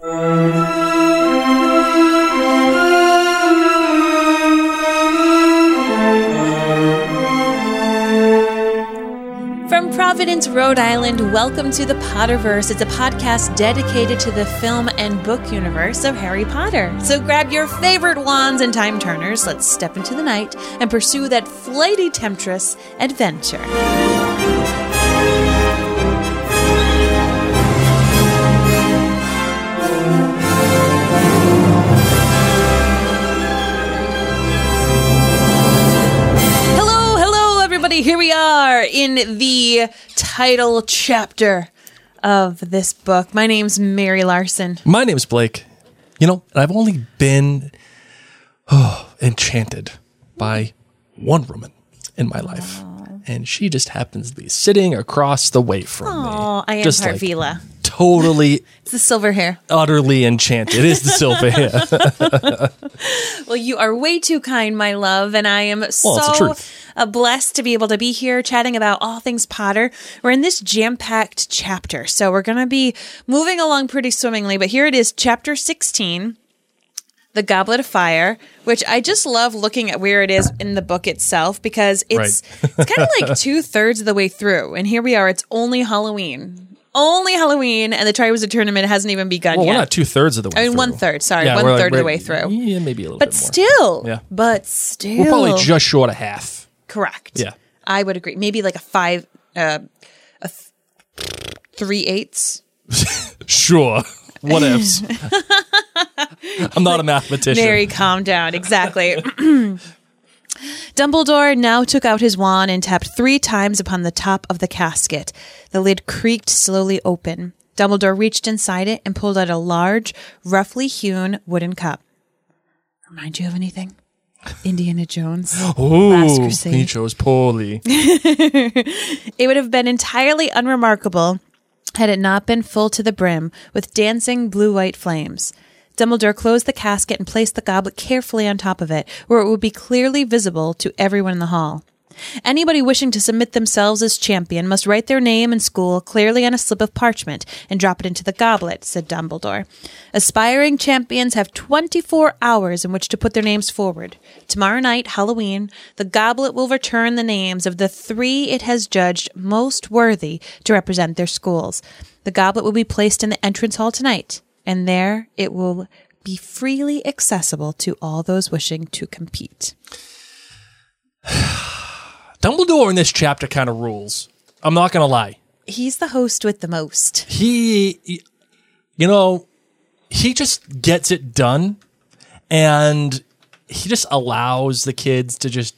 From Providence, Rhode Island, welcome to the Potterverse. It's a podcast dedicated to the film and book universe of Harry Potter. So grab your favorite wands and time turners. Let's step into the night and pursue that flighty temptress adventure. Here we are in the title chapter of this book. My name's Mary Larson. My name's Blake. You know, I've only been oh, enchanted by one woman in my life. And she just happens to be sitting across the way from me. Oh, I am just like Parvila. Totally, It's the silver hair. utterly enchanted. It is the silver hair. Well, you are way too kind, my love, and I am the so uh, blessed to be able to be here chatting about all things Potter. We're in this jam-packed chapter, so we're going to be moving along pretty swimmingly. But here it is, chapter sixteen. The Goblet of Fire, which I just love looking at where it is in the book itself because it's it's kind of like two thirds of the way through, and here we are. It's only Halloween, only Halloween, and the Triwizard Tournament hasn't even begun Well, yet. we're not two thirds of the way I mean, through. one third. Sorry, Yeah, one we're like- of the way through. Yeah, maybe a little But bit more. still, Yeah. but still, We're probably just short of half. correct. Yeah. I would agree. Maybe like a five, uh, a th- three eighths. Sure. What ifs? I'm not a mathematician. Mary, calm down. Exactly. Dumbledore now took out his wand and tapped three times upon the top of the casket. The lid creaked slowly open. Dumbledore reached inside it and pulled out a large, roughly hewn wooden cup. Remind you of anything? Indiana Jones. Crusade. he chose poorly. It would have been entirely unremarkable had it not been full to the brim with dancing blue white flames. Dumbledore closed the casket and placed the goblet carefully on top of it, where it would be clearly visible to everyone in the hall. Anybody wishing to submit themselves as champion must write their name and school clearly on a slip of parchment and drop it into the goblet, said Dumbledore. Aspiring champions have 24 hours in which to put their names forward. Tomorrow night, Halloween, the goblet will return the names of the three it has judged most worthy to represent their schools. The goblet will be placed in the entrance hall tonight, and there it will be freely accessible to all those wishing to compete. Dumbledore in this chapter kind of rules. I'm not going to lie. He's the host with the most. he, he- you know, he just gets it done and he just allows the kids to just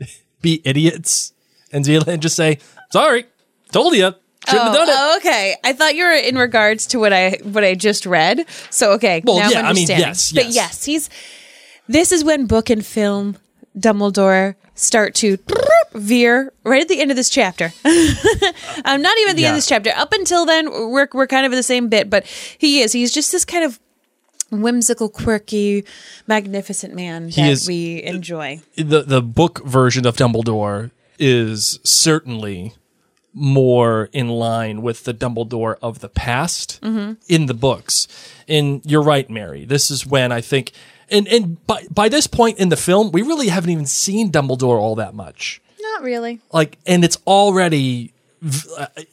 be idiots and just say, sorry, told you, shouldn't have done it. Oh, okay. I thought you were in regards to what I what I just read. So okay, Well, now yeah, I'm I mean, understanding. yes, But yes. yes, he's this is when book and film Dumbledore start to veer right at the end of this chapter. um, not even the end of this chapter. Up until then, we're we're kind of in the same bit, but he is. He's just this kind of whimsical, quirky, magnificent man that is- we enjoy. the the book version of Dumbledore is certainly more in line with the Dumbledore of the past in the books. And you're right, Mary. This is when I think and and by by this point in the film, we really haven't even seen Dumbledore all that much. Not really. Like and it's already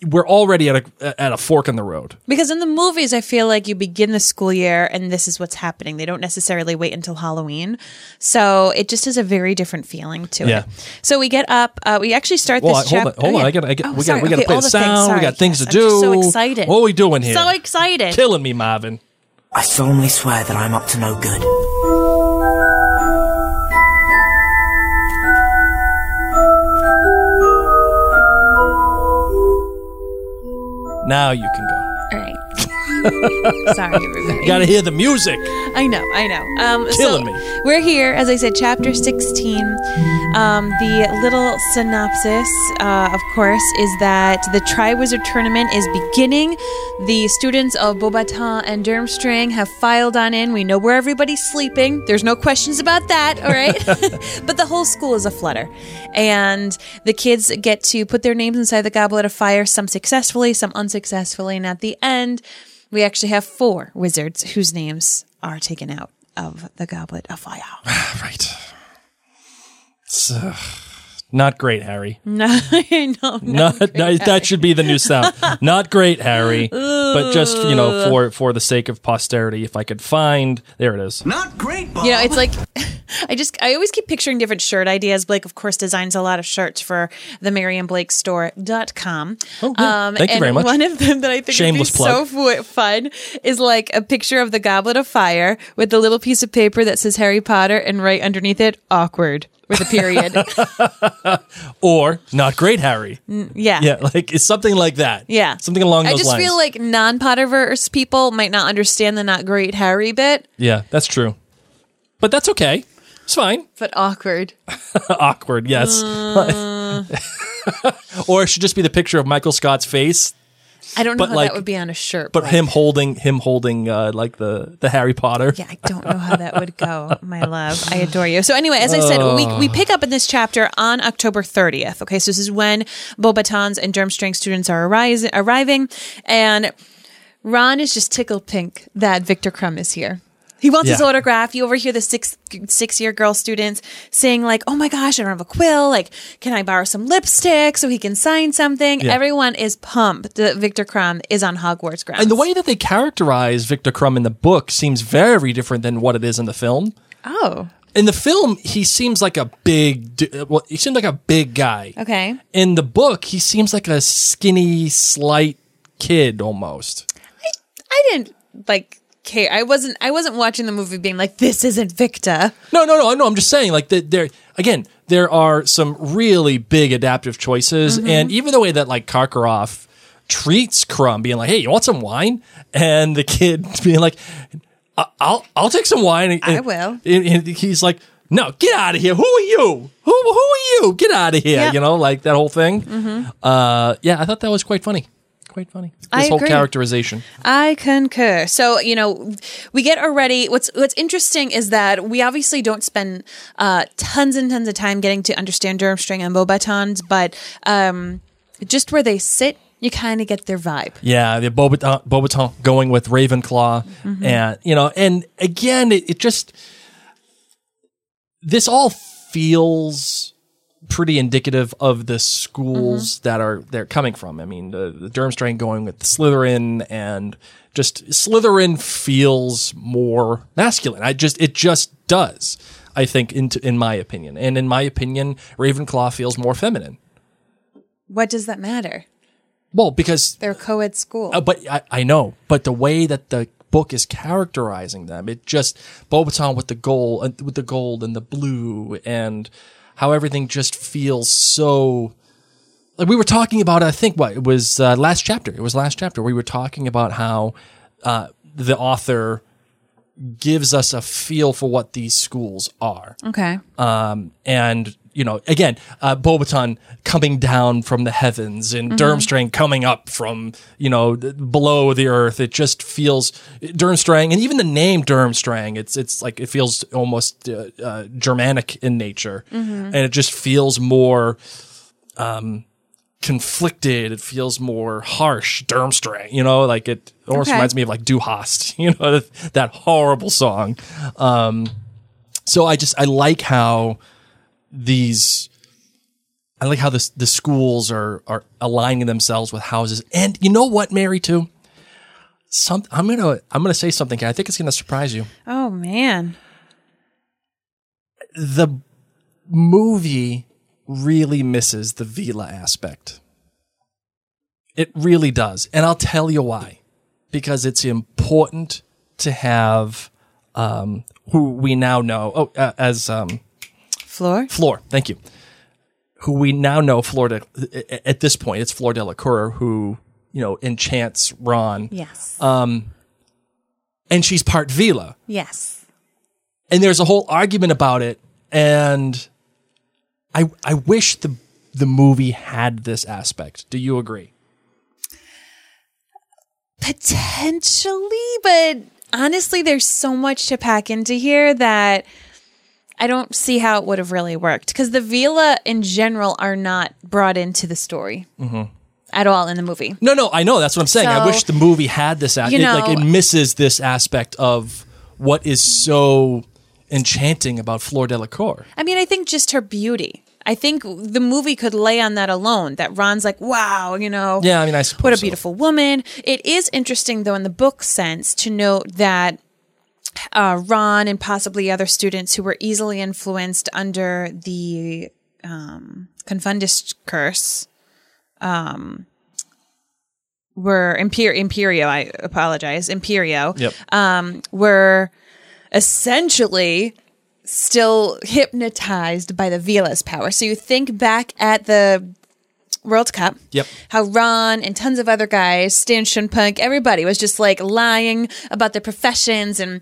we're already at a at a fork in the road. Because in the movies, I feel like you begin the school year and this is what's happening. They don't necessarily wait until Halloween. So it just has a very different feeling to Yeah. it. So we get up, uh, we actually start Well, this I- hold on, chapter. hold oh, on. yeah. I got, I got, Oh, we got, we got to Okay, play the the things. sound. We got things Yes, to I'm do. just so excited. What are we doing here? So excited. Killing me, Marvin. I solemnly swear that I'm up to no good. Now you can go. All right. Sorry, everybody. You got to hear the music. I know, I know. Um, Killing so me. We're here, as I said, chapter 16. Um, the little synopsis, uh, of course, is that the Triwizard Tournament is beginning. The students of Beaubaton and Durmstrang have filed on in. We know where everybody's sleeping. There's no questions about that, all right? but the whole school is aflutter. And the kids get to put their names inside the Goblet of Fire, some successfully, some unsuccessfully. And at the end, We actually have four wizards whose names are taken out of the Goblet of Fire. Right. Uh, not great, Harry. no, I know. Not, that, that should be the new sound. Not great, Harry. but just you know, for for the sake of posterity, if I could find, there it is. Not great, Bob. You know, it's like I just I always keep picturing different shirt ideas. Blake, of course, designs a lot of shirts for the MarianBlakeStore.com. Oh, yeah. Um, Thank you and very much. One of them that I think Shameless would be so fu- fun is like a picture of the Goblet of Fire with the little piece of paper that says Harry Potter, and right underneath it, awkward with a period. Or not great, Harry. yeah. Yeah, like it's something like that. Yeah. something along I those just lines. feel like non Potterverse people might not understand the not great Harry bit, yeah, that's true. But that's okay. It's fine. but awkward. Awkward, yes. Uh. or it should just be the picture of Michael Scott's face, I don't know But how like- that would be on a shirt. but Blake. him holding him holding uh, like the the Harry Potter. Yeah, I don't know how that would go, my love. I adore you. So anyway, as I said, we, we pick up in this chapter on October 30th. Okay, so this is when Beauxbatons and Durmstrang students are arise, arriving, and Ron is just tickled pink that Viktor Krum is here. He wants his autograph. You overhear the six six year girl students saying like, "Oh my gosh, I don't have a quill. Like, can I borrow some lipstick so he can sign something?" Yeah. Everyone is pumped that Viktor Krum is on Hogwarts grounds. And the way that they characterize Viktor Krum in the book seems very different than what it is in the film. oh, In the film, he seems like a big, well, he seems like a big guy. okay. In the book, he seems like a skinny, slight kid almost. I didn't like care. I wasn't. I wasn't watching the movie being like, "This isn't Viktor." No, no, no, no. I'm just saying, like, that there again, there are some really big adaptive choices, and even the way that like Karkaroff treats Krum, being like, "Hey, you want some wine?" and the kid being like, "I- "I'll, I'll take some wine." And, I will. And, and he's like, "No, get out of here! Who are you? Who, who are you? Get out of here!" Yep. You know, like that whole thing. Uh, yeah, I thought that was quite funny. Quite funny. This I whole agree. characterization. I concur. So you know, we get already. What's What's interesting is that we obviously don't spend uh, tons and tons of time getting to understand Durmstrang and Beauxbatons, but um, just where they sit, you kind of get their vibe. Yeah, the Bobaton, Bobaton going with Ravenclaw, and you know, and again, it, it just this all feels pretty indicative of the schools that are they're coming from. I mean, the, the Durmstrang going with Slytherin, and just Slytherin feels more masculine. I just it just does. I think, in in my opinion, and in my opinion, Ravenclaw feels more feminine. What does that matter? Well, because They're co-ed school. Uh, but I, I know, but the way that the book is characterizing them, it just Bobaton with the gold, uh, with the gold and the blue, and how everything just feels so. Like we were talking about, I think what it was uh, last chapter. It was last chapter. We were talking about how uh, the author gives us a feel for what these schools are okay. um, and you know, again, uh, Bobaton coming down from the heavens and Durmstrang coming up from you know below the earth. It just feels Durmstrang, and even the name Durmstrang, it's it's like it feels almost uh, uh, Germanic in nature, and it just feels more. Um, conflicted it feels more harsh Durmstrang you know like it almost Okay. reminds me of like Du Hast you know that, that horrible song um so I just I like how these I like how this the schools are are aligning themselves with houses. And you know what, Mary too? Some I'm gonna I'm gonna say something. I think it's gonna surprise you. Oh man. The movie really misses the Veela aspect. It really does. And I'll tell you why. Because it's important to have um who we now know oh uh, as um Floor. Floor, thank you. Who we now know Florida at this point, it's Fleur Delacour who, you know, enchants Ron. Yes. Um, and she's part Veela. yes. And there's a whole argument about it. And I I wish the the movie had this aspect. Do you agree? Potentially, but honestly, there's so much to pack into here that I don't see how it would have really worked because the Veela in general are not brought into the story. Mm-hmm. at all in the movie. No, no, I know. That's what I'm saying. I wish the movie had this. As- you it, like it misses this aspect of what is so enchanting about Fleur Delacour. I mean, I think just her beauty. I think the movie could lay on that alone. That Ron's like, wow, you know, Yeah, I mean, I suppose what a so. beautiful woman. It is interesting, though, in the book sense, to note that uh, Ron and possibly other students who were easily influenced under the um, Confundus curse um, were Imper- Imperio. I apologize, Imperio. Yep. Um, were essentially still hypnotized by the Veela's power. So you think back at the World Cup. Yep. How Ron and tons of other guys, Stan Shunpike, everybody was just like lying about their professions and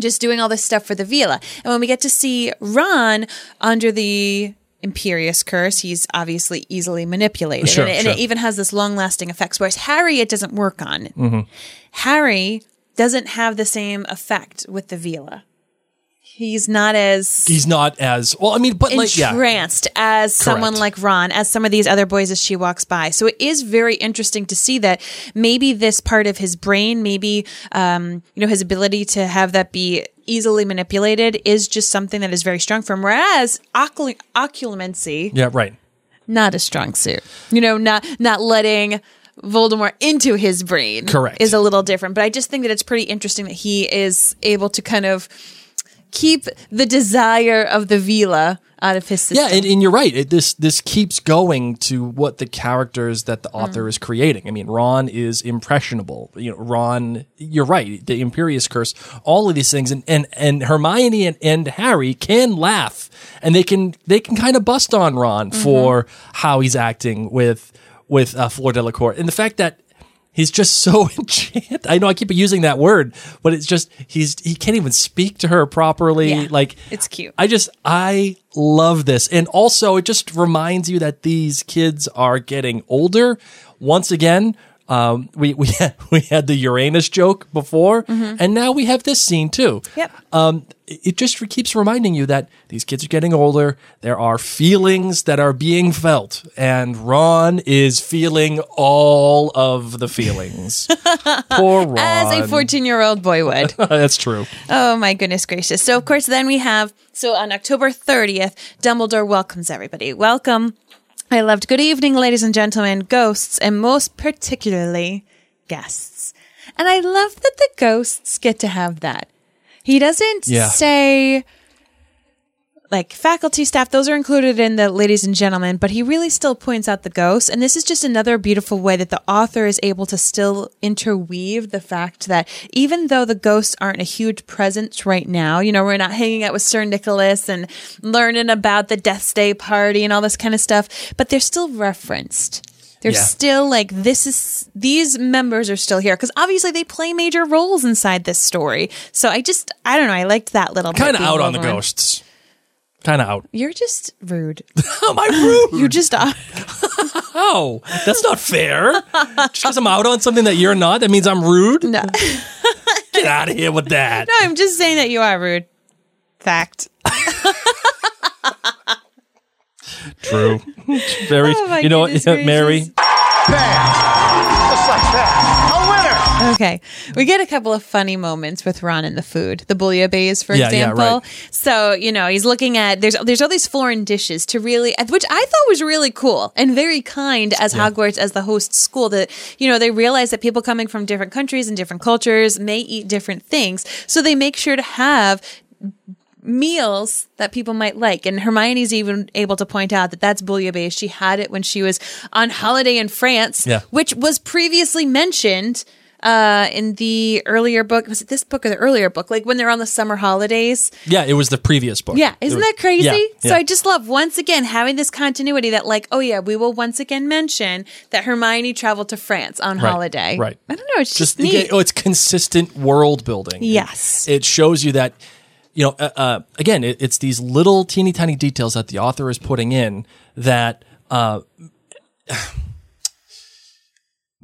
just doing all this stuff for the Veela. And when we get to see Ron under the Imperius curse, he's obviously easily manipulated. Sure, and, it, and sure. it even has this long lasting effects. Whereas Harry, it doesn't work on. Mm-hmm. Harry doesn't have the same effect with the Veela. He's not as He's not as well. I mean, but like, yeah, entranced as someone Correct. like Ron, as some of these other boys as she walks by. So it is very interesting to see that maybe this part of his brain, maybe um, you know his ability to have that be easily manipulated, is just something that is very strong for him. Whereas ocul- occlumency, yeah, right. not a strong suit. You know, not not letting. Voldemort into his brain Correct. is a little different, but I just think that it's pretty interesting that he is able to kind of keep the desire of the Veela out of his system. Yeah, and, and you're right. It, this this keeps going to what the characters that the author Mm. is creating. I mean, Ron is impressionable. You know, Ron. You're right. The Imperius Curse. All of these things, and and and Hermione and, and Harry can laugh, and they can they can kind of bust on Ron Mm-hmm. for how he's acting with with uh, Fleur Delacour, and the fact that. He's just so enchanted. I know I keep using that word, but it's just he's he can't even speak to her properly. Yeah, like it's cute. I just I love this. And also it just reminds you that these kids are getting older. Once again, um, we we had, we had the Uranus joke before, and now we have this scene too. Mm-hmm. Yep. Um, it it just keeps reminding you that these kids are getting older. There are feelings that are being felt, and Ron is feeling all of the feelings. Poor Ron. as a 14 year old boy would. That's true. oh my goodness gracious. So, of course, then we have, so on October 30th, Dumbledore welcomes everybody. Welcome. I loved good evening, ladies and gentlemen, ghosts, and most particularly guests. And I love that the ghosts get to have that. He doesn't Yeah. say, like faculty staff, those are included in the ladies and gentlemen, but he really still points out the ghosts. And this is just another beautiful way that the author is able to still interweave the fact that even though the ghosts aren't a huge presence right now, you know, we're not hanging out with Sir Nicholas and learning about the Death's Day party and all this kind of stuff, but they're still referenced. They're Yeah. still like this is these members are still here because obviously they play major roles inside this story. So I just I don't know I liked that little bit Kind of out on the ghosts. Kind of out. You're just rude. Am I rude? You just are. Oh, that's not fair. Just because I'm out on something that you're not, that means I'm rude. No. Get out of here with that. no, I'm just saying that you are rude. Fact. True. Very. Oh, my you know what, Mary? gracious. Okay. We get a couple of funny moments with Ron and the food. The bouillabaisse, for Yeah, yeah, example. right. So, you know, he's looking at there's there's all these foreign dishes to really which I thought was really cool and very kind as Hogwarts as the host school that, you know, they realize that people coming from different countries and different cultures may eat different things. So they make sure to have meals that people might like. And Hermione's even able to point out that that's bouillabaisse. She had it when she was on holiday in France, Yeah. which was previously mentioned uh, in the earlier book. Was it this book or the earlier book? Like when they're on the summer holidays. Yeah, it was the previous book. Yeah, isn't was- that crazy? Yeah, So yeah. I just love once again having this continuity that, like, oh yeah, we will once again mention that Hermione traveled to France on Right, holiday. right. I don't know. It's just, just neat. oh, it's consistent world building. Yes. it shows you that you know. Uh, uh, again, it, it's these little teeny tiny details that the author is putting in that uh,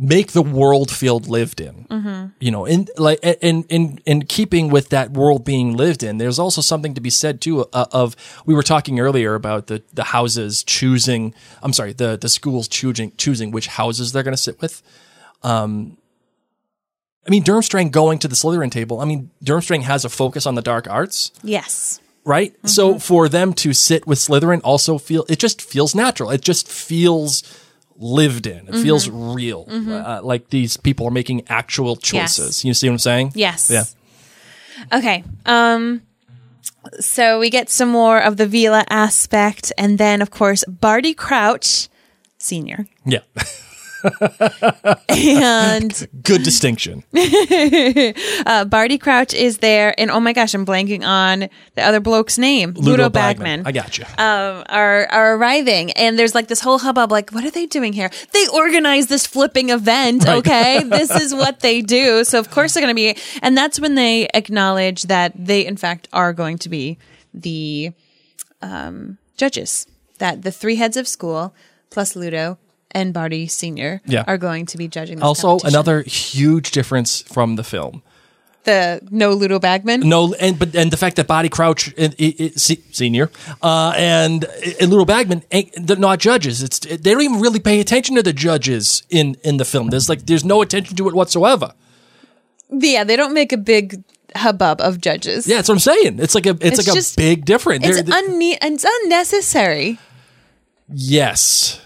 make the world feel lived in. You know, in like in in in keeping with that world being lived in, there's also something to be said too uh, of we were talking earlier about the the houses choosing. I'm sorry, the the schools choosing choosing which houses they're going to sit with. Um, I mean, Durmstrang going to the Slytherin table. I mean, Durmstrang has a focus on the dark arts Yes. right? So for them to sit with Slytherin also feel it just feels natural. It just feels lived in. It feels real. Uh, like these people are making actual choices. You see what I'm saying? Yes. Yeah. Okay. Um so we get some more of the Veela aspect and then of course Barty Crouch senior Yeah. and Good distinction. uh, Barty Crouch is there and oh my gosh I'm blanking on the other bloke's name Ludo, Bagman. I got you. um, are are arriving, and there's like this whole hubbub. Like, what are they doing here? They organize this flipping event. Right. Okay, this is what they do. So of course they're going to be, and that's when they acknowledge that they in fact are going to be the um, judges. That the three heads of school plus Ludo and Barty Senior Yeah. are going to be judging. This also, another huge difference from the film. the no Ludo Bagman. No, and but and the fact that Barty Crouch and, i- i- se- senior uh, and and Ludo Bagman ain't they're not judges. It's they don't even really pay attention to the judges in in the film. There's like there's no attention to it whatsoever. Yeah, they don't make a big hubbub of judges. Yeah, that's what I'm saying. It's like a it's, It's like just- a big difference. It's, unne- it's unnecessary. yes.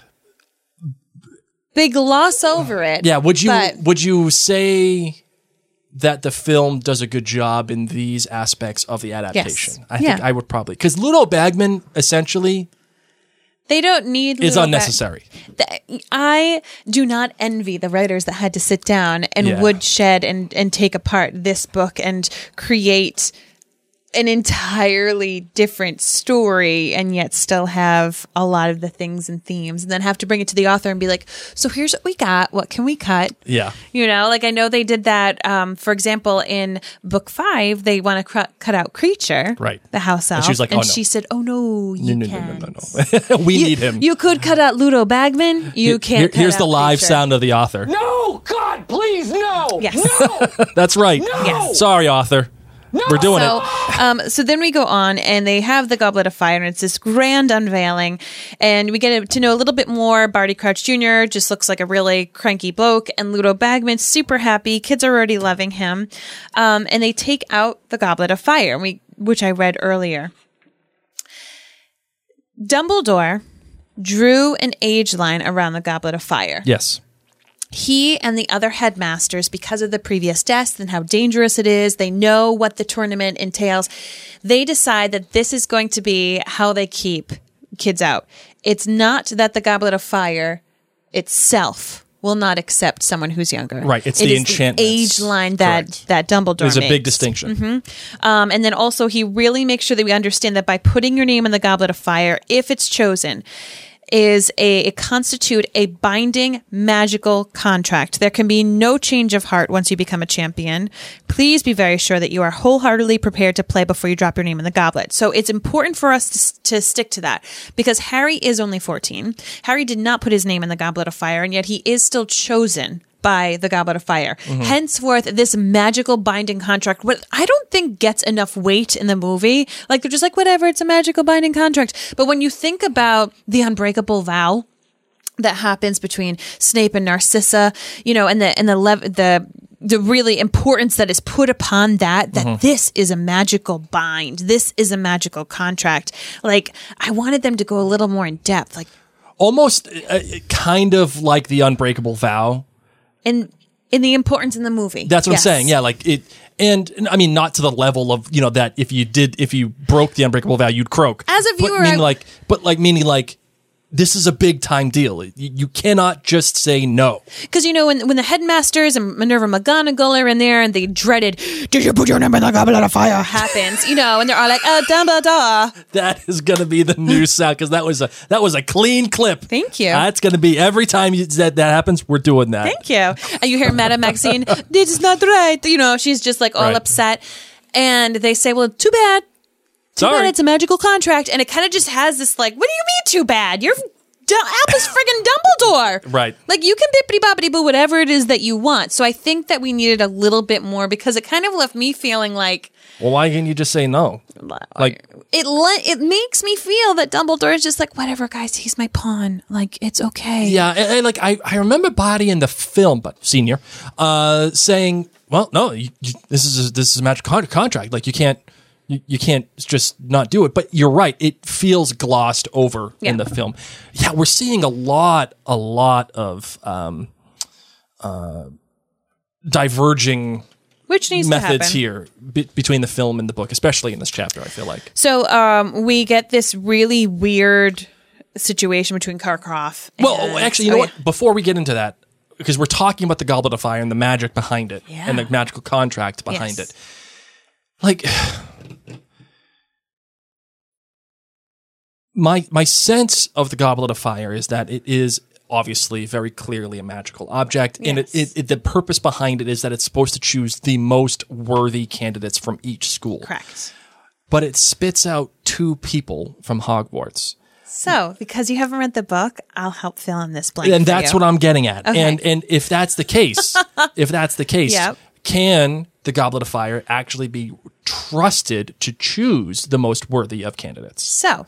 They gloss over it. Yeah. Would you but- would you say that the film does a good job in these aspects of the adaptation? I think Yeah. I would probably because Ludo Bagman essentially They don't need is unnecessary. I do not envy the writers that had to sit down and Yeah. woodshed and and take apart this book and create an entirely different story and yet still have a lot of the things and themes and then have to bring it to the author and be like so here's what we got what can we cut Yeah. you know like i know they did that um, for example in book five they want to cr- cut out Kreacher Right. the house elf she was like, "Oh, no." she said oh no you No, no, no, can't no, no, no. we need him. you could cut out Ludo Bagman. You Here- can't. cut here's out the live Kreacher. sound of the author. No, God, please, no. Yes. No. That's right. Yes. Sorry, author. We're doing So, it. um, so then we go on, and they have the Goblet of Fire, and it's this grand unveiling, and we get to know a little bit more. Barty Crouch Jr. just looks like a really cranky bloke, and Ludo Bagman's super happy. Kids are already loving him, um, and they take out the Goblet of Fire, we, which I read earlier. Dumbledore drew an age line around the Goblet of Fire. Yes. He and the other headmasters, because of the previous deaths and how dangerous it is, they know what the tournament entails. They decide that this is going to be how they keep kids out. It's not that the Goblet of Fire itself will not accept someone who's younger. Right, it's It the enchantment age line that Correct. that Dumbledore There's a makes. big distinction. Um, and then also, he really makes sure that we understand that by putting your name in the Goblet of Fire, if it's chosen, is a constitute a binding magical contract. There can be no change of heart once you become a champion. Please be very sure that you are wholeheartedly prepared to play before you drop your name in the goblet. So it's important for us to, to stick to that because Harry is only 14. Harry did not put his name in the Goblet of Fire, and yet he is still chosen by the Goblet of Fire. Henceforth, this magical binding contract, what I don't think gets enough weight in the movie. Like they're just like, whatever, it's a magical binding contract. But when you think about the unbreakable vow, that happens between Snape and Narcissa, you know, and the and the lev- the the really importance that is put upon that that this is a magical bind, this is a magical contract. Like I wanted them to go a little more in depth, like Almost uh, kind of like the unbreakable vow. In in the importance in the movie. That's what Yes. I'm saying. Yeah, like it and and I mean not to the level of, you know, that if you did if you broke the unbreakable vow, you'd croak. As a But viewer, meaning I- like but like meaning like this is a big time deal. You, you cannot just say no. Because you know when when the headmasters and Minerva McGonagall are in there and the dreaded "Did you put your name in the goblet of fire?" happens, you know, and they're all like, "Oh, Dumbledore." That is going to be the new sound because that was a that was a clean clip. Thank you. That's going to be every time you, that that happens, we're doing that. Thank you. And you hear Madame Maxime, "This is not right." You know, she's just like all Right. upset, and they say, "Well, too bad." Too Sorry. bad it's a magical contract, and it kind of just has this like, "What do you mean too bad? You're Du- Albus friggin' Dumbledore. Right. Like you can bippity boppity boo whatever it is that you want. So I think that we needed a little bit more because it kind of left me feeling like Well, why can't you just say no? Like, it le- it makes me feel that Dumbledore is just like whatever, guys. He's my pawn. Like it's okay. yeah, and, and, like I, I remember Barty in the film, but senior, uh, saying, "Well, no, you, you, this is a, this is a magic con- contract. Like you can't." You, you can't just not do it, but you're right. It feels glossed over in the film. Yeah, we're seeing a lot, a lot of um, uh, diverging which needs methods here be- between the film and the book, especially in this chapter. I feel like So um, we get this really weird situation between Karkaroff. And, Well, actually, you know oh, what? Before we get into that, because we're talking about the Goblet of Fire and the magic behind it Yeah. and the magical contract behind Yes. it. Like my my sense of the Goblet of Fire is that it is obviously very clearly a magical object and it, it, it the purpose behind it is that it's supposed to choose the most worthy candidates from each school Correct. but it spits out two people from Hogwarts So, because you haven't read the book, I'll help fill in this blank. and that's you. what I'm getting at. Okay. And and if that's the case, if that's the case, Yep. can the Goblet of Fire actually be trusted to choose the most worthy of candidates? So,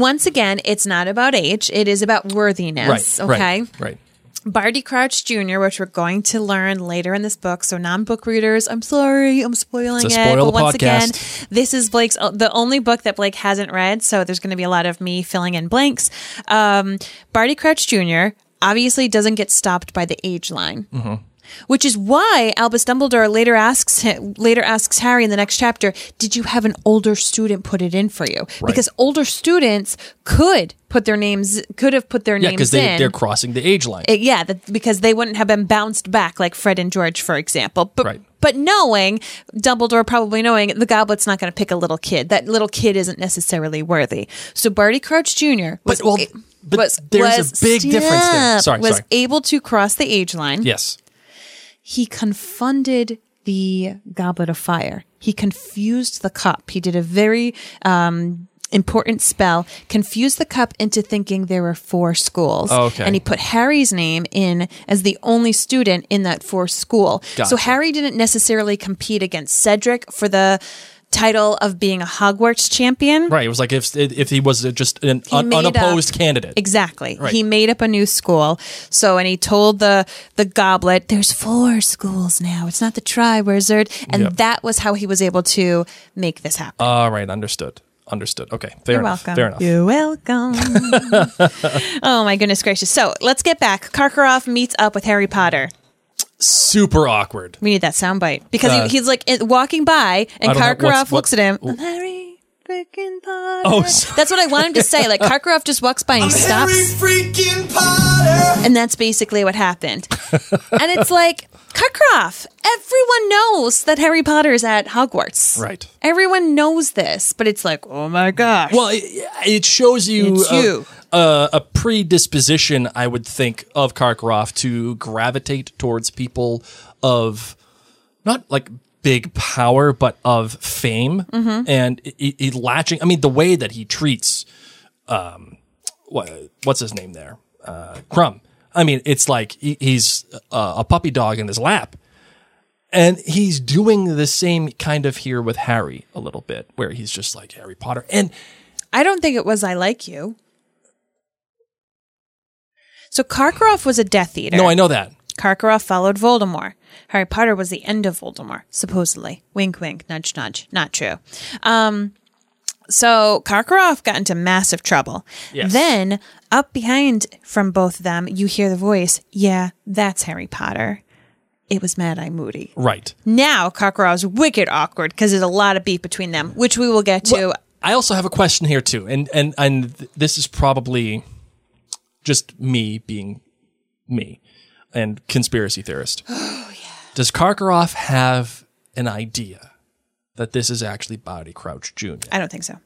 once again, it's not about age; it is about worthiness. Right. okay. Right. Right. Barty Crouch Jr., which we're going to learn later in this book. So, non-book readers, I'm sorry, I'm spoiling it. spoil but the once again, podcast. this is Blake's the only book that Blake hasn't read. So, there's going to be a lot of me filling in blanks. Um, Barty Crouch Jr. obviously doesn't get stopped by the age line. Mm-hmm. Which is why Albus Dumbledore later asks him, later asks Harry in the next chapter, "Did you have an older student put it in for you?" Because older students could put their names, could have put their Yeah, names because they in. they're crossing the age line. Uh, yeah, that, because they wouldn't have been bounced back like Fred and George, for example. But Right. but knowing Dumbledore probably knowing the Goblet's not going to pick a little kid. That little kid isn't necessarily worthy. So Barty Crouch Jr. was But, well, but was, there's a was- big difference there. Sorry, was sorry. able to cross the age line. yes. He confunded the Goblet of Fire. He confused the cup. He did a very um, important spell, confused the cup into thinking there were four schools. Oh, okay. And he put Harry's name in as the only student in that fourth school. So Harry didn't necessarily compete against Cedric for the title of being a Hogwarts champion. Right. It was like if if he was just an un- made up- unopposed candidate. Exactly. Right. He made up a new school. So, and he told the the goblet, "There's four schools now. It's not the Triwizard." And Yep. that was how he was able to make this happen. All right. Understood. Understood. Okay. Fair You're enough. welcome. Fair enough. You're welcome. oh my goodness gracious! So let's get back. Karkaroff meets up with Harry Potter. Super awkward. We need that soundbite because Uh, he, he's like in- walking by, and I don't know. What's- Karkaroff what- looks at him. I'm Harry freaking Potter. Oh, so- that's what I want him to say. Like Karkaroff just walks by and he stops. freaking Potter! And that's basically what happened. and it's like, Karkaroff, everyone knows that Harry Potter is at Hogwarts. Right. Everyone knows this, but it's like, oh my gosh. Well, it, it shows you, It's a, you. A, a predisposition, I would think, of Karkaroff to gravitate towards people of not like big power, but of fame Mm-hmm. and he, he latching. I mean, the way that he treats, um, what, what's his name there, uh, Krum. I mean, it's like he, he's a, a puppy dog in his lap. And he's doing the same kind of here with Harry a little bit, where he's just like Harry Potter. And I don't think it was I like you. So Karkaroff was a Death Eater. no, I know that. Karkaroff followed Voldemort. Harry Potter was the end of Voldemort, supposedly. Wink, wink, nudge, nudge. Not true. Um, so Karkaroff got into massive trouble. Yes. Then, up behind from both of them, you hear the voice, yeah, that's Harry Potter. It was Mad Eye Moody. Right. Now Karkaroff's wicked awkward because there's a lot of beef between them, which we will get to. I also have a question here too, and and and this is probably just me being me and conspiracy theorist. Oh yeah. Does Karkaroff have an idea that this is actually Barty Crouch Jr.? I don't think so.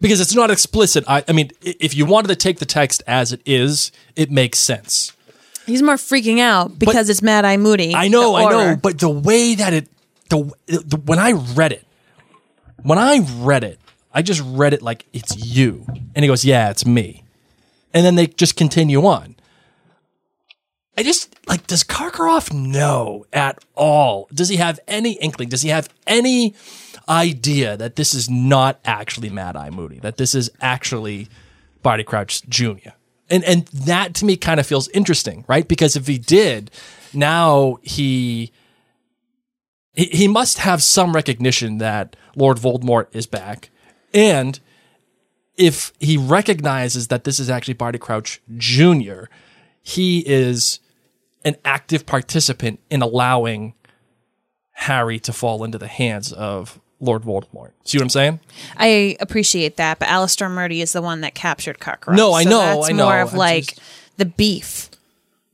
Because it's not explicit. I, I mean, if you wanted to take the text as it is, it makes sense. He's more freaking out because it's Mad Eye Moody. I know, I know, but the way that it, the, the when I read it, when I read it, I just read it like it's you, and he goes, "Yeah, it's me." And then they just continue on. I just like does Karkaroff know at all? Does he have any inkling? Does he have any idea that this is not actually Mad Eye Moody? That this is actually Barty Crouch Jr. And and that to me kind of feels interesting, right? Because if he did, now he he, he must have some recognition that Lord Voldemort is back. And if he recognizes that this is actually Barty Crouch Jr., he is an active participant in allowing Harry to fall into the hands of Lord Voldemort. See what I'm saying? I appreciate that, but Alastor Moody is the one that captured Karkaroff. No, I So know, That's I know. more of I'm like just- the beef.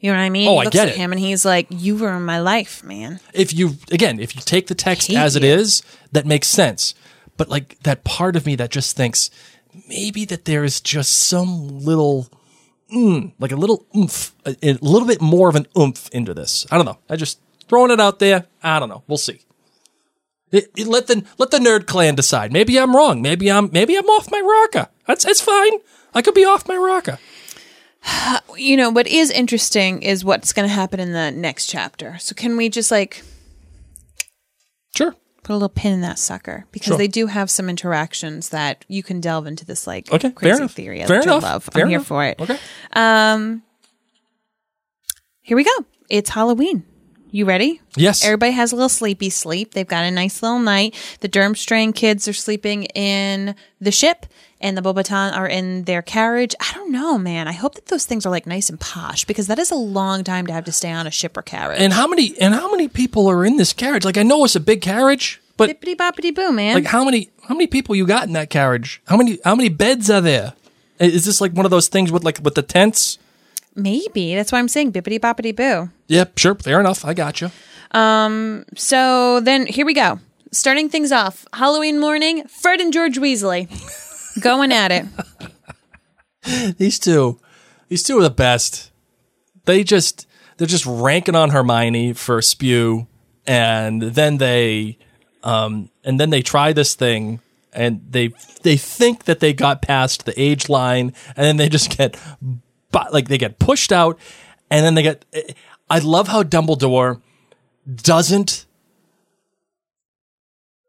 You know what I mean? Oh, he I looks get at it. him and he's like, "You ruined my life, man." if you again if you take the text as it you. is that makes sense but like that part of me that just thinks maybe that there is just some little mm, like a little oomph a, a little bit more of an oomph into this. I don't know. I just throwing it out there. I don't know. We'll see. It, it- let the let the nerd clan decide. Maybe i'm wrong. Maybe i'm maybe i'm off my rocker. That's that's fine. I could be off my rocker. You know, what is interesting is what's going to happen in the next chapter. So, can we just like sure put a little pin in that sucker because Sure. they do have some interactions that you can delve into this like okay crazy fair enough theory. fair enough love. fair I'm here enough. for it. okay um, Here we go. It's Halloween. You ready? yes Everybody has a little sleepy sleep. They've got a nice little night. The Durmstrang kids are sleeping in the ship, and the Bobaton are in their carriage. I don't know, man. I hope that those things are like nice and posh because that is a long time to have to stay on a ship or carriage. And how many and how many people are in this carriage? Like I know it's a big carriage, but Bippity boppity boo, man. like how many how many people you got in that carriage? How many how many beds are there? Is this like one of those things with like with the tents? Maybe that's why I'm saying bippity boppity boo. Yep, sure, fair enough. I got you. Um, So then here we go. Starting things off, Halloween morning, Fred and George Weasley going at it. These two, these two are the best. They just they're just ranking on Hermione for spew, and then they um and then they try this thing and they they think that they got past the age line and then they just get but like they get pushed out and then they get I love how Dumbledore doesn't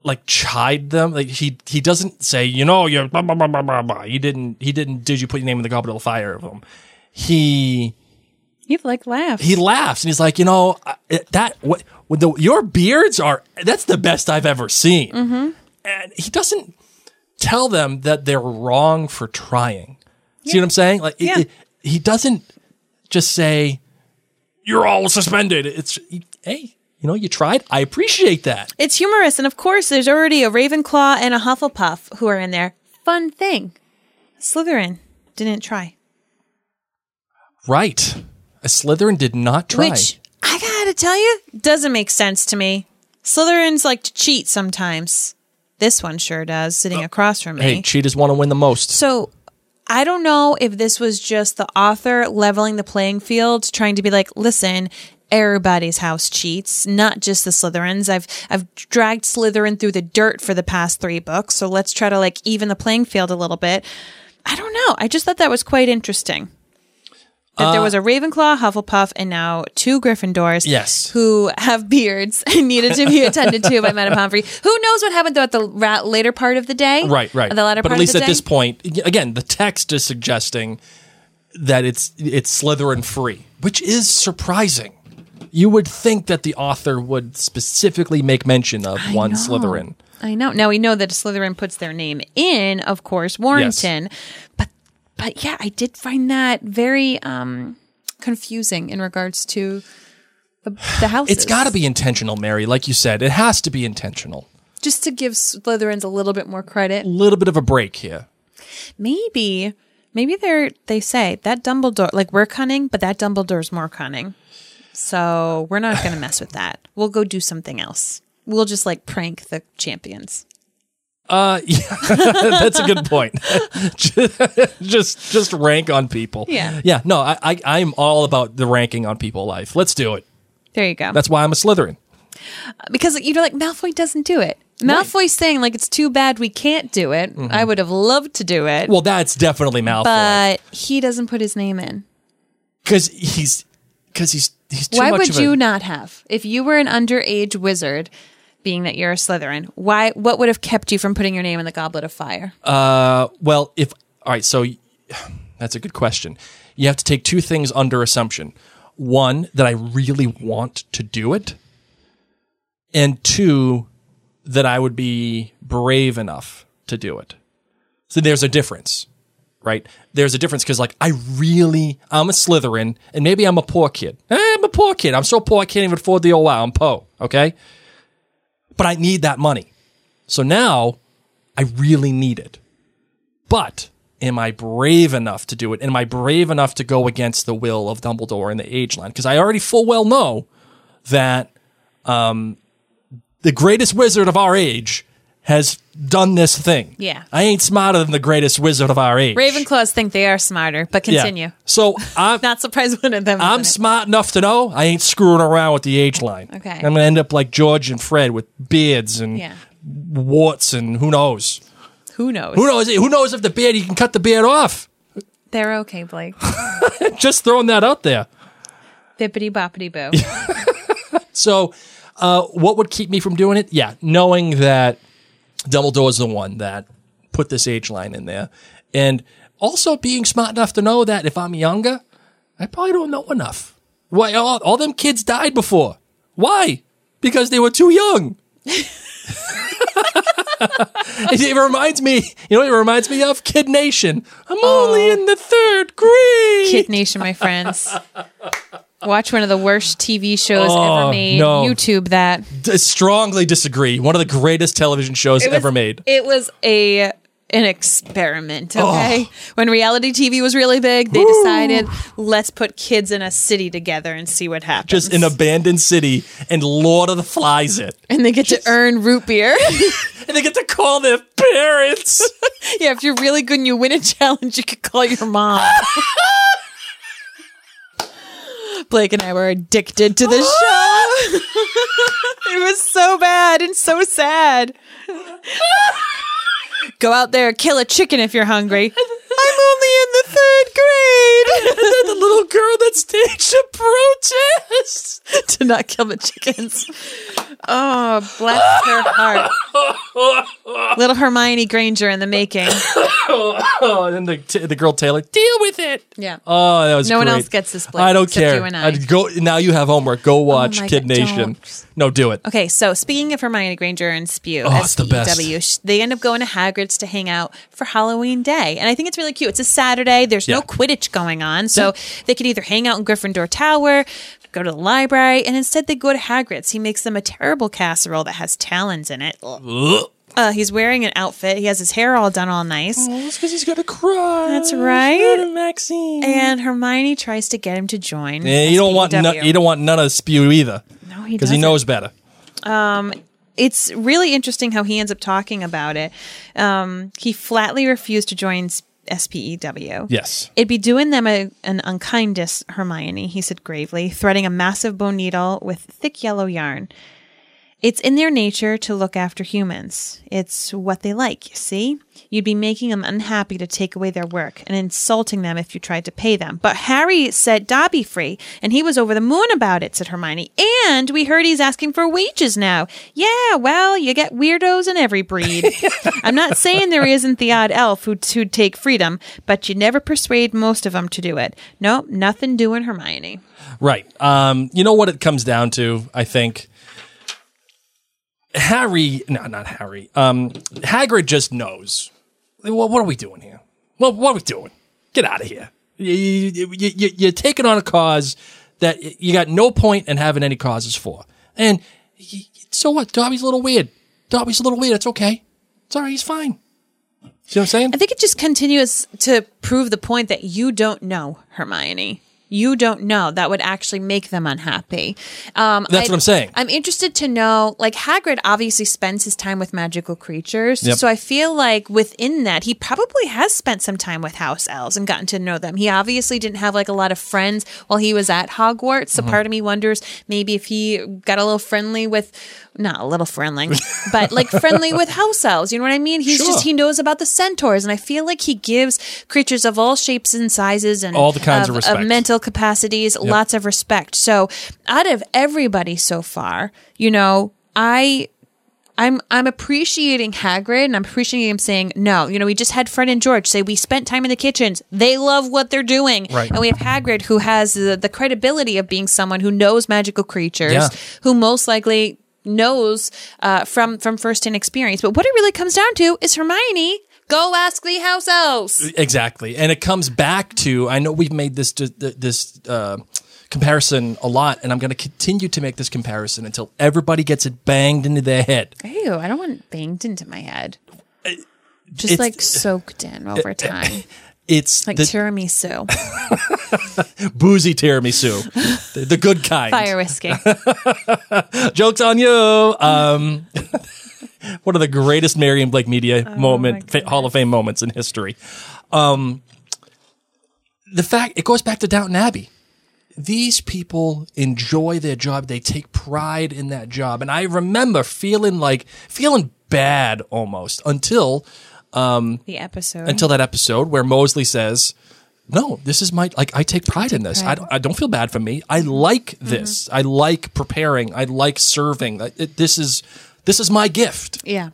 like chide them like he he doesn't say you know you're blah, blah, blah, blah, blah, blah. he didn't he didn't did you put your name in the goblet of fire of him he You've like laughed. he laughs and he's like, you know, that what with the your beards are that's the best I've ever seen. Mm-hmm. And he doesn't tell them that they're wrong for trying. See what I'm saying? Like it- it- he doesn't just say you're all suspended. It's hey, you know, you tried. I appreciate that. It's humorous, and of course, there's already a Ravenclaw and a Hufflepuff who are in there. Fun thing, Slytherin didn't try, Right. A Slytherin did not try. which I gotta tell you doesn't make sense to me. Slytherins like to cheat sometimes. This one sure does, sitting uh, across from me. hey, cheaters want to win the most. So I don't know if this was just the author leveling the playing field, trying to be like, listen, everybody's house cheats, not just the Slytherins. I've I've dragged Slytherin through the dirt for the past three books, so let's try to like even the playing field a little bit. I don't know. I just thought that was quite interesting. That there uh, was a Ravenclaw, Hufflepuff, and now two Gryffindors. Yes. Who have beards and needed to be attended to by Madame Pomfrey. Who knows what happened though at the ra- later part of the day? Right, right. The latter but part at least at day? this point, again, the text is suggesting that it's it's Slytherin free, which is surprising. You would think that the author would specifically make mention of one know. Slytherin. I know. Now we know that Slytherin puts their name in, of course, Warrington. But but yeah, I did find that very um confusing in regards to the, the houses. It's got to be intentional, Mary. Like you said, it has to be intentional. just to give Slytherins a little bit more credit. A little bit of a break here. Maybe maybe they're they say that Dumbledore like we're cunning, but that Dumbledore's more cunning. So we're not gonna mess with that. We'll go do something else. We'll just like prank the champions. Uh, yeah, that's a good point. just just rank on people. Yeah. yeah. No, I, I I'm all about the ranking on people life. Let's do it. There you go. That's why I'm a Slytherin. because you're like Malfoy doesn't do it. Malfoy's saying like it's too bad we can't do it. I would have loved to do it, Well, that's definitely Malfoy but he doesn't put his name in. because he's because he's he's too why much would of a- you not have? If you were an underage wizard, being that you're a Slytherin, why? What would have kept you from putting your name in the Goblet of Fire? Uh, well, if all right, so that's a good question. You have to take two things under assumption: one, that I really want to do it, and two, that I would be brave enough to do it. So there's a difference, right? There's a difference because, like, I really, I'm a Slytherin, and maybe I'm a poor kid. Eh, I'm a poor kid. I'm so poor I can't even afford the OL. I'm Poe, okay? But I need that money. So now I really need it. But am I brave enough to do it? Am I brave enough to go against the will of Dumbledore and the age line? Because I already full well know that um, the greatest wizard of our age has done this thing. Yeah. I ain't smarter than the greatest wizard of our age. Ravenclaws think they are smarter, but Yeah. continue. So I'm Not surprised one of them. I'm smart enough to know I ain't screwing around with the age line. Okay. I'm gonna end up like George and Fred with beards and Yeah. warts and who knows. Who knows? Who knows? Who knows if the beard you can cut the beard off? They're okay, Blake. Just throwing that out there. Bippity boppity boo. So, uh, what would keep me from doing it? Yeah, knowing that Dumbledore's the one that put this age line in there, and also being smart enough to know that if I'm younger, I probably don't know enough. Why all, all them kids died before? Why? Because they were too young. it, it reminds me, you know, what it reminds me of Kid Nation. I'm only oh. in the third grade. Kid Nation, my friends. Watch one of the worst TV shows Oh, ever made. no. YouTube that. D- strongly disagree. One of the greatest television shows It was- ever made. It was a an experiment, Oh. okay? When reality TV was really big, they decided let's put kids in a city together and see what happens. Just an abandoned city, and Lord of the Flies it. and they get to earn root beer. And they get to call their parents. yeah, if you're really good and you win a challenge, you could call your mom. Blake and I were addicted to the show. it was so bad and so sad. Go out there, kill a chicken if you're hungry. In the third grade. and then the little girl that staged a protest. to not kill the chickens. Oh, bless her heart. Little Hermione Granger in the making. Oh, and then the, t- the girl Taylor, deal with it. Yeah. Oh, that was No one else gets this, I don't care. you and I. I'd go now. You have homework. Go oh watch my Kid God, Nation. don't. No, do it. Okay, so speaking of Hermione Granger and Spew, Oh, it's the best. They end up going to Hagrid's to hang out for Halloween Day. And I think it's really cute. It's a Saturday. There's no Quidditch going on. So they could either hang out in Gryffindor Tower, go to the library, and instead they go to Hagrid's. He makes them a terrible casserole that has talons in it. Ugh. Uh, he's wearing an outfit. He has his hair all done all nice. Oh, it's because he's gonna cry. That's right. Not a Maxime. And Hermione tries to get him to join. yeah, you don't want no, you don't want none of spew either. No, he because he knows better. it's really interesting how he ends up talking about it. Um, he flatly refused to join S- SPEW. Yes. It'd be doing them a, an unkindness, Hermione, he said gravely, threading a massive bone needle with thick yellow yarn. It's in their nature to look after humans. It's what they like, you see? You'd be making them unhappy to take away their work and insulting them if you tried to pay them. But Harry set Dobby free, and he was over the moon about it, said Hermione. And we heard he's asking for wages now. Yeah, well, you get weirdos in every breed. I'm not saying there isn't the odd elf who'd, who'd take freedom, but you never persuade most of them to do it. Nope, nothing doing Hermione. Right. Um, you know what it comes down to, I think? Harry, no, not Harry. Um, Hagrid just knows. What, what are we doing here? What, what are we doing? Get out of here. You, you, you, you, you're taking on a cause that you got no point in having any causes for. And y- so what? Dobby's a little weird. Dobby's a little weird. It's okay. It's all right. He's fine. See what I'm saying? I think it just continues to prove the point that you don't know Hermione. You don't know that would actually make them unhappy. Um, That's what I'm saying. I'm interested to know, like Hagrid obviously spends his time with magical creatures, Yep. so I feel like within that he probably has spent some time with house elves and gotten to know them. He obviously didn't have like a lot of friends while he was at Hogwarts, so Mm-hmm. part of me wonders maybe if he got a little friendly with, not a little friendly, but like friendly with house elves. You know what I mean? He's Sure. just he knows about the centaurs, and I feel like he gives creatures of all shapes and sizes and All the kinds of respect. mental capacities, lots of respect. So out of everybody so far, you know, I I'm I'm appreciating Hagrid and I'm appreciating him saying no. You know, we just had Fred and George say we spent time in the kitchens. They love what they're doing, Right. and we have Hagrid who has the, the credibility of being someone who knows magical creatures, Yeah. who most likely knows uh, from from firsthand experience. But what it really comes down to is Hermione. Go ask the house elves. Exactly, and it comes back to I know we've made this this uh, comparison a lot, and I'm going to continue to make this comparison until everybody gets it banged into their head. Ew, I don't want banged into my head. Just it's- like soaked in over time, It's like the tiramisu, boozy tiramisu, the, the good kind. fire whiskey. Jokes on you. Um, one of the greatest Marion Blake media Oh moment, fa- Hall of Fame moments in history. Um, the fact it goes back to Downton Abbey. These people enjoy their job. They take pride in that job. And I remember feeling like, feeling bad almost until, Um, the episode. until that episode where Molesley says, no, this is my, like, I take pride in this. I don't, I don't feel bad for me. I like mm-hmm. this. I like preparing. I like serving. I- it- this is, this is my gift. yeah.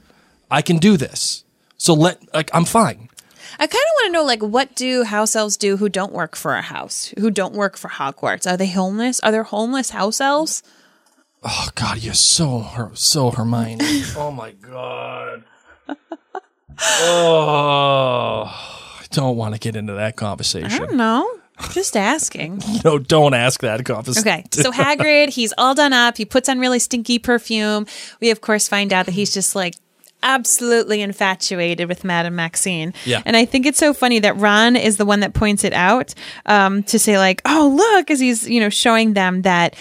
I can do this. So let, like, I'm fine. I kind of want to know, like, what do house elves do who don't work for a house, who don't work for Hogwarts? Are they homeless? Are there homeless house elves? Oh God, you're so Her- so Hermione. oh my God. Oh, I don't want to get into that conversation. I don't know. Just asking. No, don't ask that conversation. Okay, so Hagrid, he's all done up. He puts on really stinky perfume. We, of course, find out that he's just like absolutely infatuated with Madame Maxime. Yeah. And I think it's so funny that Ron is the one that points it out um, to say, like, oh, look, as he's, you know, showing them that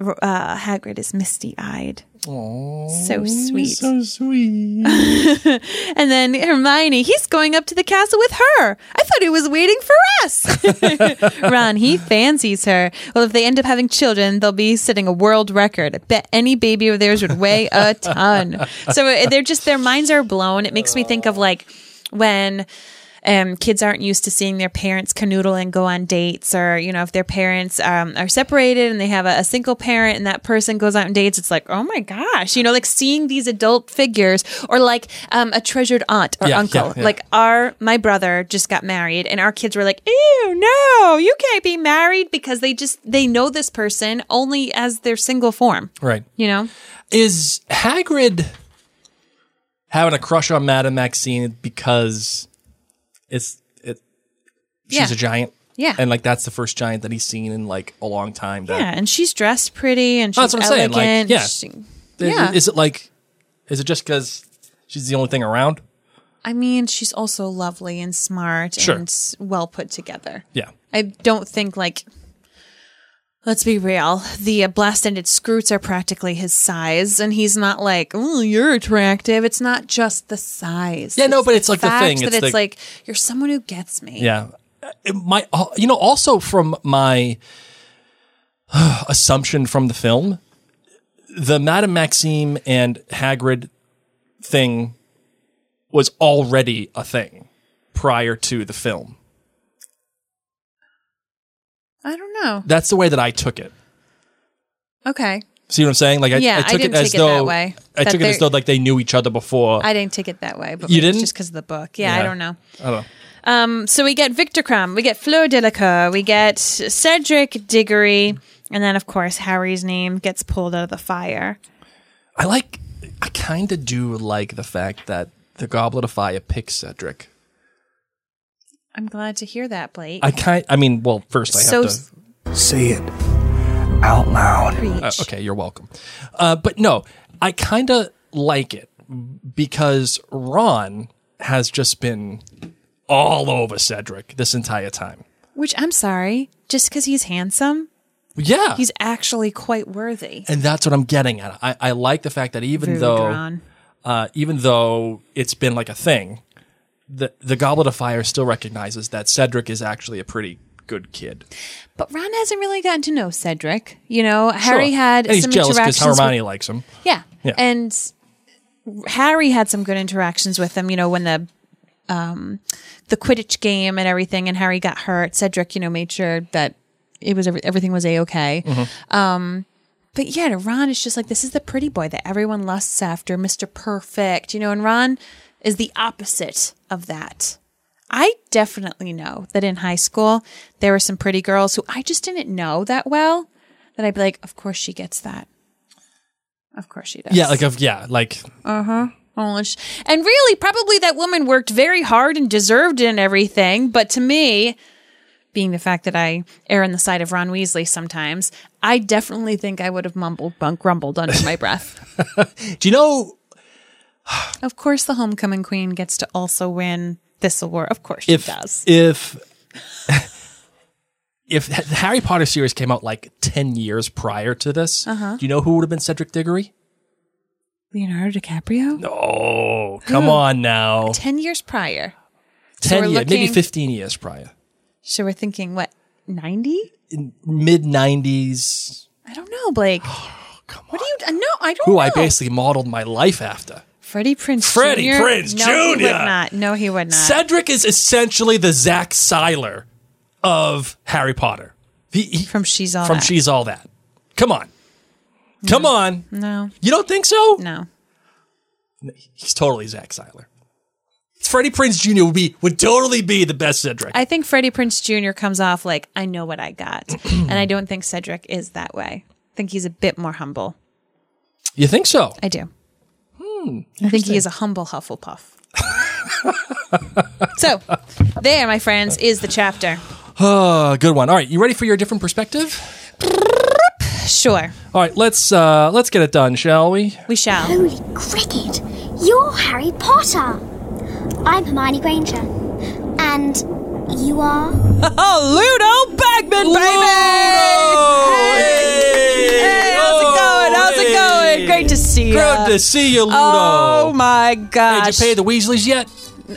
uh, Hagrid is misty eyed. So sweet. So sweet. And then Hermione, he's going up to the castle with her. I thought he was waiting for us. Ron, he fancies her. Well, if they end up having children, they'll be setting a world record. I bet any baby of theirs would weigh a ton. So uh, they're just, their minds are blown. It makes me think of like when. Um, kids aren't used to seeing their parents canoodle and go on dates, or you know, if their parents um, are separated and they have a, a single parent and that person goes out on dates, it's like, oh my gosh, you know, like seeing these adult figures, or like um, a treasured aunt or Yeah, uncle. yeah, yeah. Like our my brother just got married, and our kids were like, ew, no, you can't be married because they just they know this person only as their single form. right. You know, Is Hagrid having a crush on Madame Maxime because it's it? She's Yeah. a giant. Yeah. And like that's the first giant that he's seen in like a long time. That, yeah, and she's dressed pretty and she's That's what I'm saying, elegant. like, yeah. She- Is- yeah. Is it like? Is it just because she's the only thing around? I mean, she's also lovely and smart Sure. and well put together. Yeah. I don't think like. Let's be real. The uh, blast-ended skrewts are practically his size, and he's not like, "Oh, you're attractive." It's not just the size. Yeah, no, but it's like the thing, that it's it's, the- like you're someone who gets me. Yeah. It might, you know, also from my assumption from the film, the Madame Maxime and Hagrid thing was already a thing prior to the film. I don't know. That's the way that I took it. Okay, See what I'm saying? Like I, Yeah, I I took didn't it as take it that though way. I took it as though like they knew each other before. I didn't take it that way, but You didn't? just because of the book. Yeah, I don't know. I don't know. Um, so we get Viktor Krum, we get Fleur Delacour, we get Cedric Diggory, and then of course Harry's name gets pulled out of the fire. I like. I kind of do like the fact that the Goblet of Fire picks Cedric. I'm glad to hear that, Blake. I kind. I mean, well, first I have to. s- Say it out loud. Uh, okay, you're welcome. Uh, but no, I kind of like it because Ron has just been all over Cedric this entire time. Which I'm sorry. just because he's handsome, Yeah. he's actually quite worthy. and that's what I'm getting at. I, I like the fact that even though uh, even though it's been like a thing, the the Goblet of Fire still recognizes that Cedric is actually a pretty good kid. But Ron hasn't really gotten to know Cedric. You know, Harry Sure. had and he's some jealous because interactions. Hermione with, likes him. yeah. Yeah. and Harry had some good interactions with him. You know, when the um, the Quidditch game and everything, and Harry got hurt. Cedric, you know, made sure that it was everything was a okay. Mm-hmm. Um, but yeah, to Ron, it's just like this is the pretty boy that everyone lusts after, Mister Perfect. You know, and Ron is the opposite of that. I definitely know that in high school there were some pretty girls who I just didn't know that well. That I'd be like, of course she gets that. Of course she does. Yeah, like of yeah, like Uh huh. and really, probably that woman worked very hard and deserved it and everything. But to me, being the fact that I err on the side of Ron Weasley sometimes, I definitely think I would have mumbled, bunk, grumbled under my breath. do you know of course, the homecoming queen gets to also win this award. Of course, she if does. if if the Harry Potter series came out like ten years prior to this, Uh-huh. do you know who would have been Cedric Diggory? Leonardo DiCaprio. No, come on now. Ten years prior. Ten we're years, maybe fifteen years prior. So we're thinking what ninety? Mid nineties. I don't know, Blake. Come on. What do you? uh, No, I don't Who know. I basically modeled my life after. Freddie Prinze. Freddie Jr.? Prinze no, He would not. No, he would not. Cedric is essentially the Zack Siler of Harry Potter. He, he- from She's All from That. She's All That. Come on. Come on. No, You don't think so? no. He's totally Zack Siler. Freddie Prinze Jr. would be would totally be the best Cedric. I think Freddie Prinze Jr. comes off like I know what I got, and I don't think Cedric is that way. I think he's a bit more humble. you think so? I do. Hmm, I think he is a humble Hufflepuff. so, there, my friends, is the chapter. Uh, good one. All right, you ready for your different perspective? Sure, All right, let's uh let's get it done, shall we? we shall. Holy cricket! You're Harry Potter! I'm Hermione Granger. And you are? Oh, Ludo Bagman, baby! Hey, how's it going? How's it going? Great to see you. Good to see you, Ludo. Oh my gosh! Did you pay the Weasleys yet?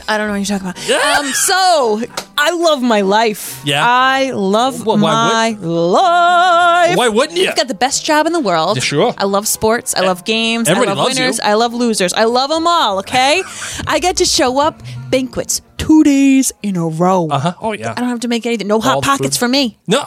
I don't know what you're talking about. Um, so I love my life. Yeah? I love Well, why my life. Why wouldn't you? I've got the best job in the world. Yeah, sure. I love sports. I love games. Everybody I love loves winners. you. I love losers. I love them all. Okay. I get to show up banquets two days in a row. Uh huh. Oh yeah. I don't have to make anything. No All hot the pockets food. for me. No,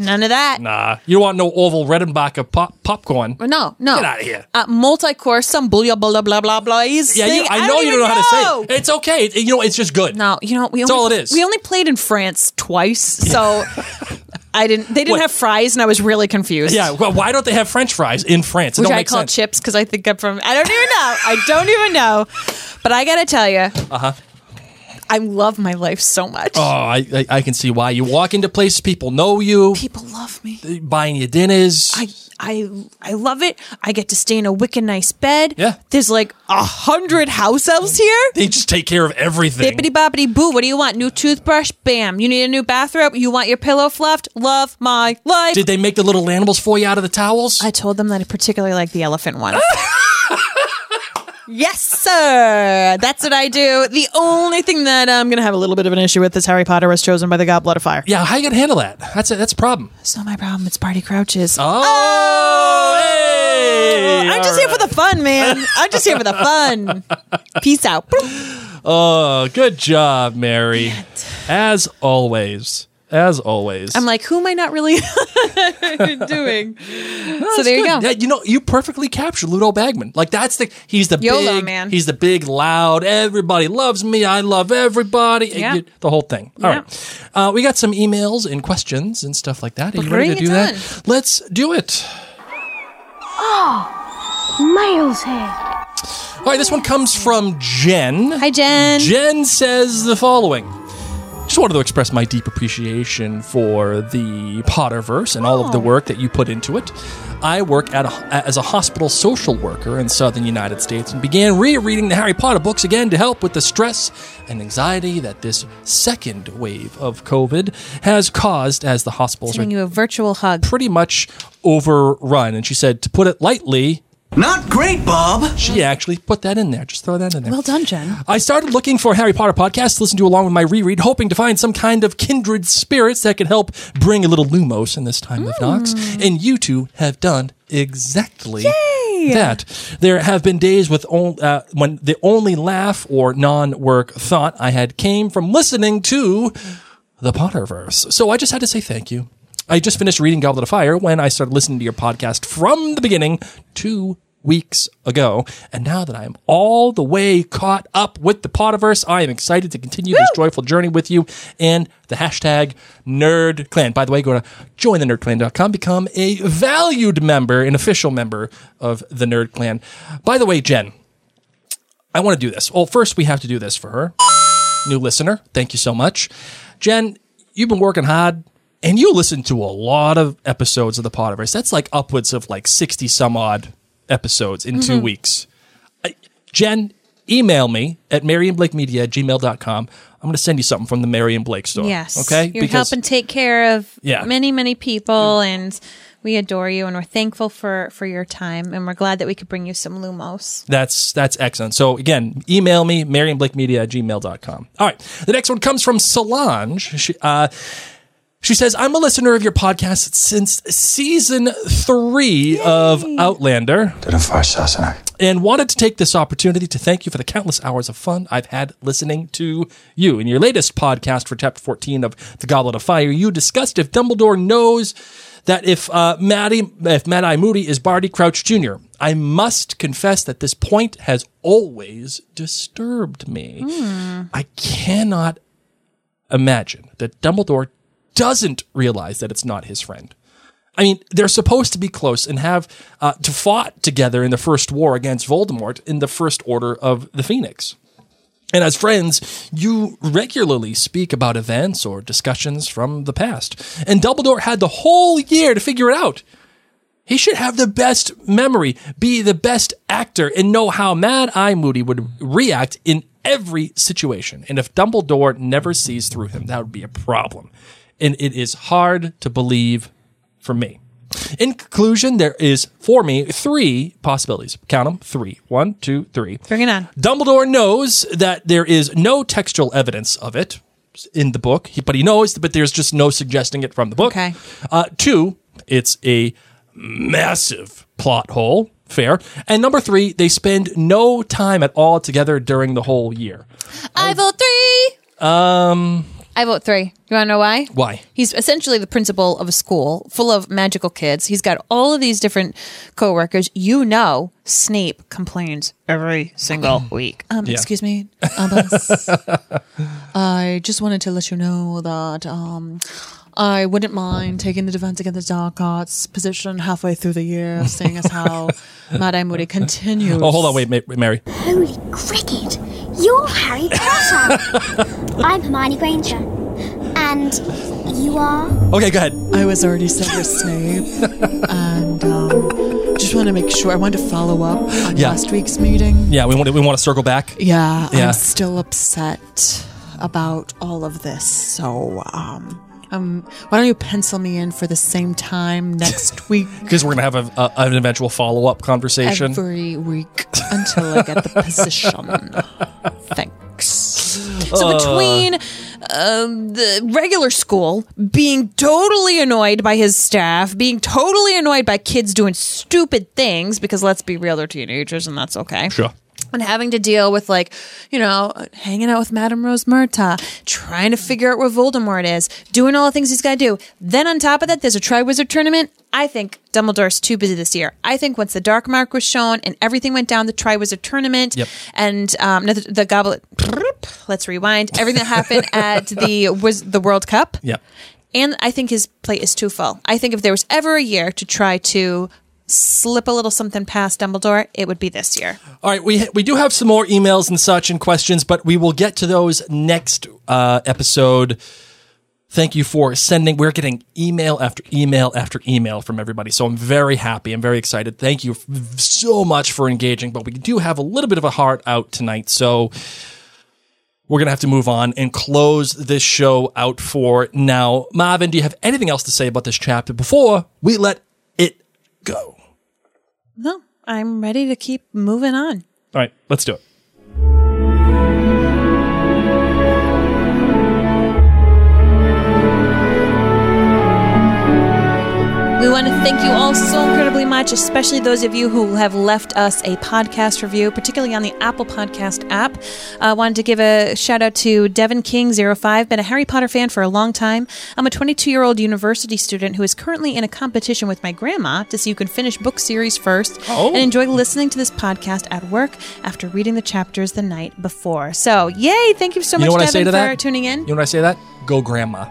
None of that. nah. You want no Orville Redenbacher pop popcorn. No, no. Get outta here. Uh, multi-course, some blah blah blah blah blah. Yeah, you, I know you don't know how to say say it. It's okay. It- you know, it's just good. No, you know we That's only, all it is. We only played in France twice, so I didn't. They didn't have fries, and I was really confused. Yeah. Well, why don't they have French fries in France? It which don't I make call sense. chips because I think I'm from. I don't even know. I don't even know. But I gotta tell you, uh huh. I love my life so much. Oh, I, I I can see why. You walk into places, people know you, People love me. buying you dinners. I I I love it. I get to stay in a wicked nice bed. Yeah. There's like a hundred house elves here. they just take care of everything. Bippity boppity boo. What do you want? New toothbrush? Bam. You need a new bathrobe? You want your pillow fluffed? Love my life. Did they make the little animals for you out of the towels? I told them that I particularly like the elephant one. yes, sir. That's what I do. The only thing that I'm going to have a little bit of an issue with is Harry Potter was chosen by the Goblet of Fire. yeah, how you gonna handle that? That's a, that's a problem. It's not my problem. It's Barty Crouches. Oh, oh, hey! I'm just here for the fun, man. I'm just here for the fun. Peace out. Oh, good job, Mary. As always. As always. I'm like, who am I not really doing? so there you go. Yeah, you know, you perfectly captured Ludo Bagman. Like that's the he's the YOLO, big man. he's the big loud. Everybody loves me. I love everybody. Yeah. you- the whole thing. All Yeah. right, uh, we got some emails and questions and stuff like that. Are you ready to do that? on. Let's do it. Mail's here. All right, this one comes from Jen. Hi, Jen. Jen says the following. Just wanted to express my deep appreciation for the Potterverse and all of the oh. work that you put into it. I work at a, as a hospital social worker in southern United States and began rereading the Harry Potter books again to help with the stress and anxiety that this second wave of COVID has caused as the hospitals are Giving you a virtual hug. pretty much overrun. And she said, to put it lightly, Not great, Bob. she actually put that in there. Just throw that in there. Well done, Jen. I started looking for Harry Potter podcasts to listen to along with my reread, hoping to find some kind of kindred spirits that could help bring a little Lumos in this time of Nox. And you two have done exactly that. There have been days with on, uh, when the only laugh or non-work thought I had came from listening to the Potterverse. So I just had to say thank you. I just finished reading Goblet of Fire when I started listening to your podcast from the beginning two weeks ago. And now that I am all the way caught up with the Potterverse, I am excited to continue this joyful journey with you and the hashtag Nerd Clan. By the way, go to jointhenerdclan.com, become a valued member, an official member of the Nerd Clan. By the way, Jen, I want to do this. Well, first we have to do this for her. New listener, thank you so much. Jen, you've been working hard and you listen to a lot of episodes of the Potterverse. That's like upwards of like 60 some odd episodes in two weeks. I, Jen, email me at marianblakemedia at gmail.com. I'm going to send you something from the Marion Blake store. Yes. Okay? You're helping take care of Yeah. many, many people and we adore you and we're thankful for for your time and we're glad that we could bring you some Lumos. That's that's excellent. So again, email me, marianblakemedia at gmail.com. All right. The next one comes from Solange. She, uh, she says, I'm a listener of your podcast since season three of Outlander Did a far Sassenach. and wanted to take this opportunity to thank you for the countless hours of fun I've had listening to you. In your latest podcast for chapter 14 of The Goblet of Fire, you discussed if Dumbledore knows that if uh, Maddie, if Mad Eye Moody is Barty Crouch Jr. I must confess that this point has always disturbed me. I cannot imagine that Dumbledore doesn't realize that it's not his friend. I mean, they're supposed to be close and have uh, to fought together in the first war against Voldemort in the First Order of the Phoenix. And as friends, you regularly speak about events or discussions from the past. And Dumbledore had the whole year to figure it out. He should have the best memory, be the best actor, and know how Mad Eye Moody would react in every situation. And if Dumbledore never sees through him, that would be a problem. And it is hard to believe for me. In conclusion, there is, for me, three possibilities. Count them three. One, two, three. Bring it on. Dumbledore knows that there is no textual evidence of it in the book, but he knows, but there's just no suggesting it from the book. Okay. Uh, two, it's a massive plot hole. Fair. And number three, they spend no time at all together during the whole year. I vote three. Um I vote three. You wanna know why? Why? He's essentially the principal of a school full of magical kids. He's got all of these different coworkers. You know, Snape complains every single week. Um, Yeah. excuse me, Albus. I just wanted to let you know that um, I wouldn't mind taking the defense against the dark arts position halfway through the year, seeing as how Mad Eye Moody continues. Oh, hold on. Wait, Ma- Mary. Holy cricket! You're Harry Potter! I'm Hermione Granger. And you are? Okay, go ahead. I was already said with Snape, and um, just want to make sure. I wanted to follow up on Yeah. last week's meeting. Yeah, we want to, we want to circle back. Yeah, Yeah. I'm still upset about all of this. So, um, um, why don't you pencil me in for the same time next week? Because we're going to have a, a, an eventual follow up conversation. Every week until I get the position. Thanks. So between um, the regular school being totally annoyed by his staff, being totally annoyed by kids doing stupid things, because let's be real, they're teenagers and that's okay. Sure. And having to deal with like, you know, hanging out with Madame Rosmerta, trying to figure out where Voldemort is, doing all the things he's got to do. Then on top of that, there's a Triwizard tournament. I think Dumbledore's too busy this year. I think once the Dark Mark was shown and everything went down the Triwizard tournament Yep. and um, the, the Goblet. Let's rewind. Everything that happened at the was the World Cup. Yep. And I think his plate is too full. I think if there was ever a year to try to slip a little something past Dumbledore, it would be this year. All right, we we do have some more emails and such and questions, but we will get to those next uh, episode. Thank you for sending. We're getting email after email after email from everybody, so I'm very happy. I'm very excited. Thank you so much for engaging. But we do have a little bit of a heart out tonight, so we're gonna have to move on and close this show out for now. Marvin, do you have anything else to say about this chapter before we let it go? No, I'm ready to keep moving on. All right, let's do it. We want to thank you all so incredibly much, especially those of you who have left us a podcast review, particularly on the Apple Podcast app. I uh, wanted to give a shout out to Devin King05, been a Harry Potter fan for a long time. I'm a 22 year old university student who is currently in a competition with my grandma to see who can finish book series first Oh. and enjoy listening to this podcast at work after reading the chapters the night before. So, yay! Thank you so You much, know what I Devin, say to for that? tuning in. You know what I say to that? Go, grandma.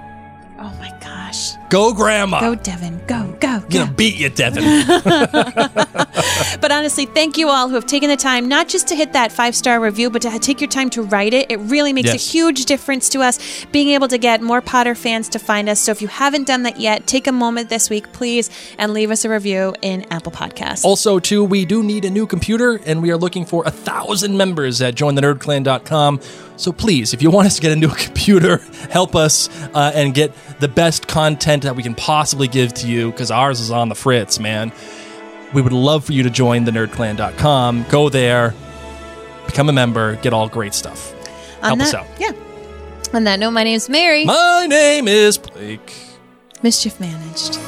Oh my gosh. Go, grandma. Go, Devin. Go, go, go. gonna beat you, Devin. But honestly, thank you all who have taken the time not just to hit that five star review, but to take your time to write it. It really makes Yes. a huge difference to us being able to get more Potter fans to find us. So if you haven't done that yet, take a moment this week, please, and leave us a review in Apple Podcasts. also, too, we do need a new computer, and we are looking for a thousand members at jointhenerdclan.com. So please, if you want us to get into a computer, help us uh, and get the best content that we can possibly give to you, because ours is on the fritz, man. We would love for you to join thenerdclan.com. Go there, become a member, get all great stuff. On Help us out. Yeah. On that note, my name's Mary. My name is Blake. Mischief managed.